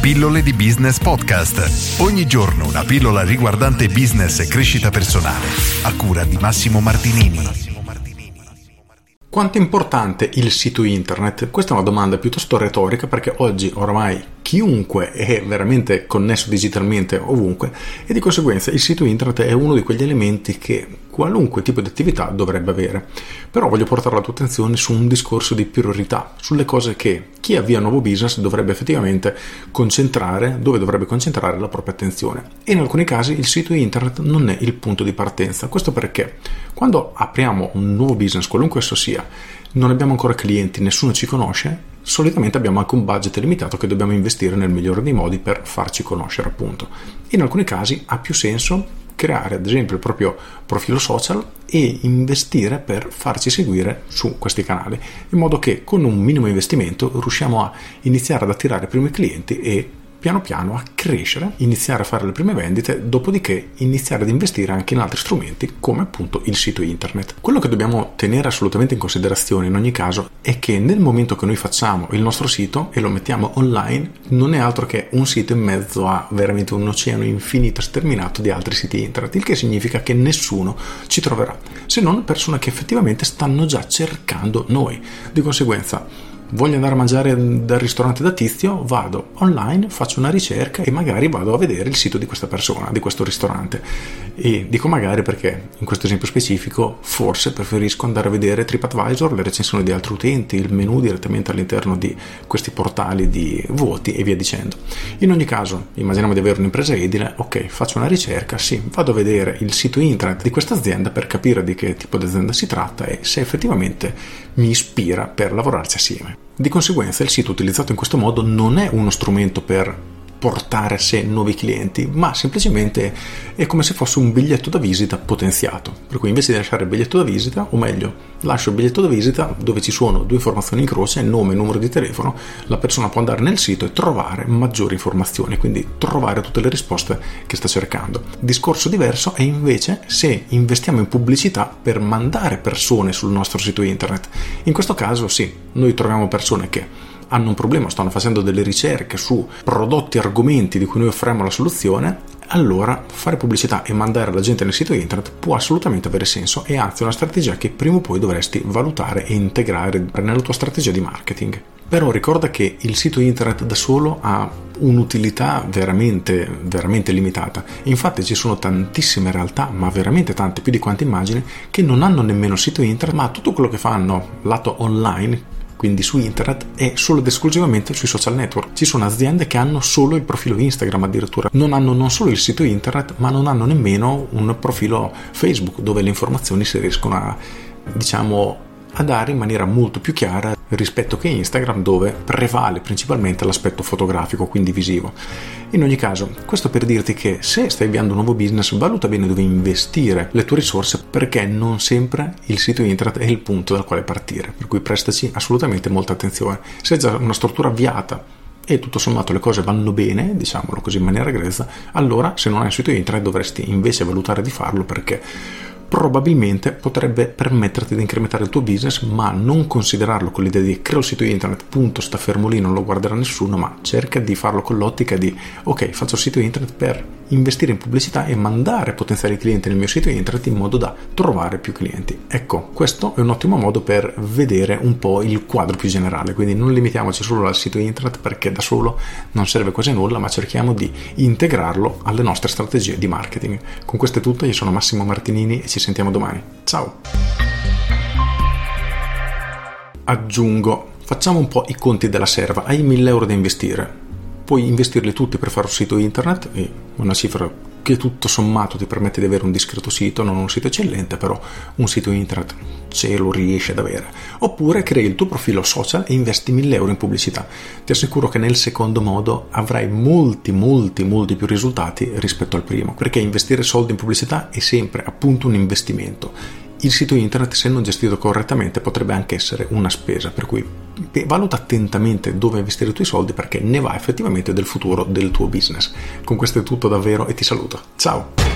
Pillole di Business Podcast. Ogni giorno una pillola riguardante business e crescita personale. A cura di Massimo Martinini. Quanto è importante il sito internet? Questa è una domanda piuttosto retorica perché oggi oramai chiunque è veramente connesso digitalmente ovunque e di conseguenza il sito internet è uno di quegli elementi che qualunque tipo di attività dovrebbe avere. Però voglio portare la tua attenzione su un discorso di priorità, sulle cose che chi avvia un nuovo business dovrebbe effettivamente concentrare, dove dovrebbe concentrare la propria attenzione. E in alcuni casi il sito internet non è il punto di partenza. Questo perché quando apriamo un nuovo business, qualunque esso sia, non abbiamo ancora clienti, nessuno ci conosce, solitamente abbiamo anche un budget limitato che dobbiamo investire nel migliore dei modi per farci conoscere, appunto. In alcuni casi ha più senso creare ad esempio il proprio profilo social e investire per farci seguire su questi canali, in modo che con un minimo investimento riusciamo a iniziare ad attirare i primi clienti e piano piano a crescere, iniziare a fare le prime vendite, dopodiché iniziare ad investire anche in altri strumenti come appunto il sito internet. Quello che dobbiamo tenere assolutamente in considerazione in ogni caso è che nel momento che noi facciamo il nostro sito e lo mettiamo online non è altro che un sito in mezzo a veramente un oceano infinito sterminato di altri siti internet, il che significa che nessuno ci troverà, se non persone che effettivamente stanno già cercando noi. Di conseguenza voglio andare a mangiare dal ristorante da tizio, vado online, faccio una ricerca e magari vado a vedere il sito di questa persona, di questo ristorante. E dico magari perché in questo esempio specifico forse preferisco andare a vedere TripAdvisor, le recensioni di altri utenti, il menu direttamente all'interno di questi portali di voti e via dicendo. In ogni caso, immaginiamo di avere un'impresa edile, ok, faccio una ricerca, sì, vado a vedere il sito internet di questa azienda per capire di che tipo di azienda si tratta e se effettivamente mi ispira per lavorarci assieme. Di conseguenza il sito utilizzato in questo modo non è uno strumento per portare a sé nuovi clienti, ma semplicemente è come se fosse un biglietto da visita potenziato. Per cui invece di lasciare il biglietto da visita, o meglio, lascio il biglietto da visita dove ci sono due informazioni in croce, nome e numero di telefono, la persona può andare nel sito e trovare maggiori informazioni, quindi trovare tutte le risposte che sta cercando. Discorso diverso è invece se investiamo in pubblicità per mandare persone sul nostro sito internet. In questo caso sì, noi troviamo persone che hanno un problema, stanno facendo delle ricerche su prodotti, argomenti di cui noi offriamo la soluzione, allora fare pubblicità e mandare la gente nel sito internet può assolutamente avere senso e anzi è una strategia che prima o poi dovresti valutare e integrare nella tua strategia di marketing. Però ricorda che il sito internet da solo ha un'utilità veramente, veramente limitata. Infatti ci sono tantissime realtà, ma veramente tante, più di quante immagini, che non hanno nemmeno sito internet, ma tutto quello che fanno lato online quindi su internet e solo ed esclusivamente sui social network. Ci sono aziende che hanno solo il profilo Instagram addirittura, non hanno non solo il sito internet, ma non hanno nemmeno un profilo Facebook dove le informazioni si riescono a diciamo a dare in maniera molto più chiara rispetto che Instagram dove prevale principalmente l'aspetto fotografico, quindi visivo. In ogni caso, questo per dirti che se stai avviando un nuovo business, valuta bene dove investire le tue risorse perché non sempre il sito internet è il punto dal quale partire, per cui prestaci assolutamente molta attenzione. Se hai già una struttura avviata e tutto sommato le cose vanno bene, diciamolo così in maniera grezza, allora se non hai un sito internet dovresti invece valutare di farlo perché probabilmente potrebbe permetterti di incrementare il tuo business, ma non considerarlo con l'idea di creo il sito internet, punto, sta fermo lì, non lo guarderà nessuno, ma cerca di farlo con l'ottica di ok, faccio il sito internet per investire in pubblicità e mandare potenziali clienti nel mio sito internet in modo da trovare più clienti. Ecco, questo è un ottimo modo per vedere un po' il quadro più generale, quindi non limitiamoci solo al sito internet perché da solo non serve quasi a nulla, ma cerchiamo di integrarlo alle nostre strategie di marketing. Con questo è tutto, io sono Massimo Martinini e ci sentiamo domani. Ciao! Aggiungo, facciamo un po' i conti della serva, hai 1000 euro da investire puoi investirli tutti per fare un sito internet, una cifra che tutto sommato ti permette di avere un discreto sito, non un sito eccellente, però un sito internet ce lo riesci ad avere. Oppure crei il tuo profilo social e investi 1000 euro in pubblicità. Ti assicuro che nel secondo modo avrai molti, molti, molti più risultati rispetto al primo, perché investire soldi in pubblicità è sempre appunto un investimento il sito internet, se non gestito correttamente, potrebbe anche essere una spesa, per cui valuta attentamente dove investire i tuoi soldi perché ne va effettivamente del futuro del tuo business. Con questo è tutto davvero e ti saluto. Ciao!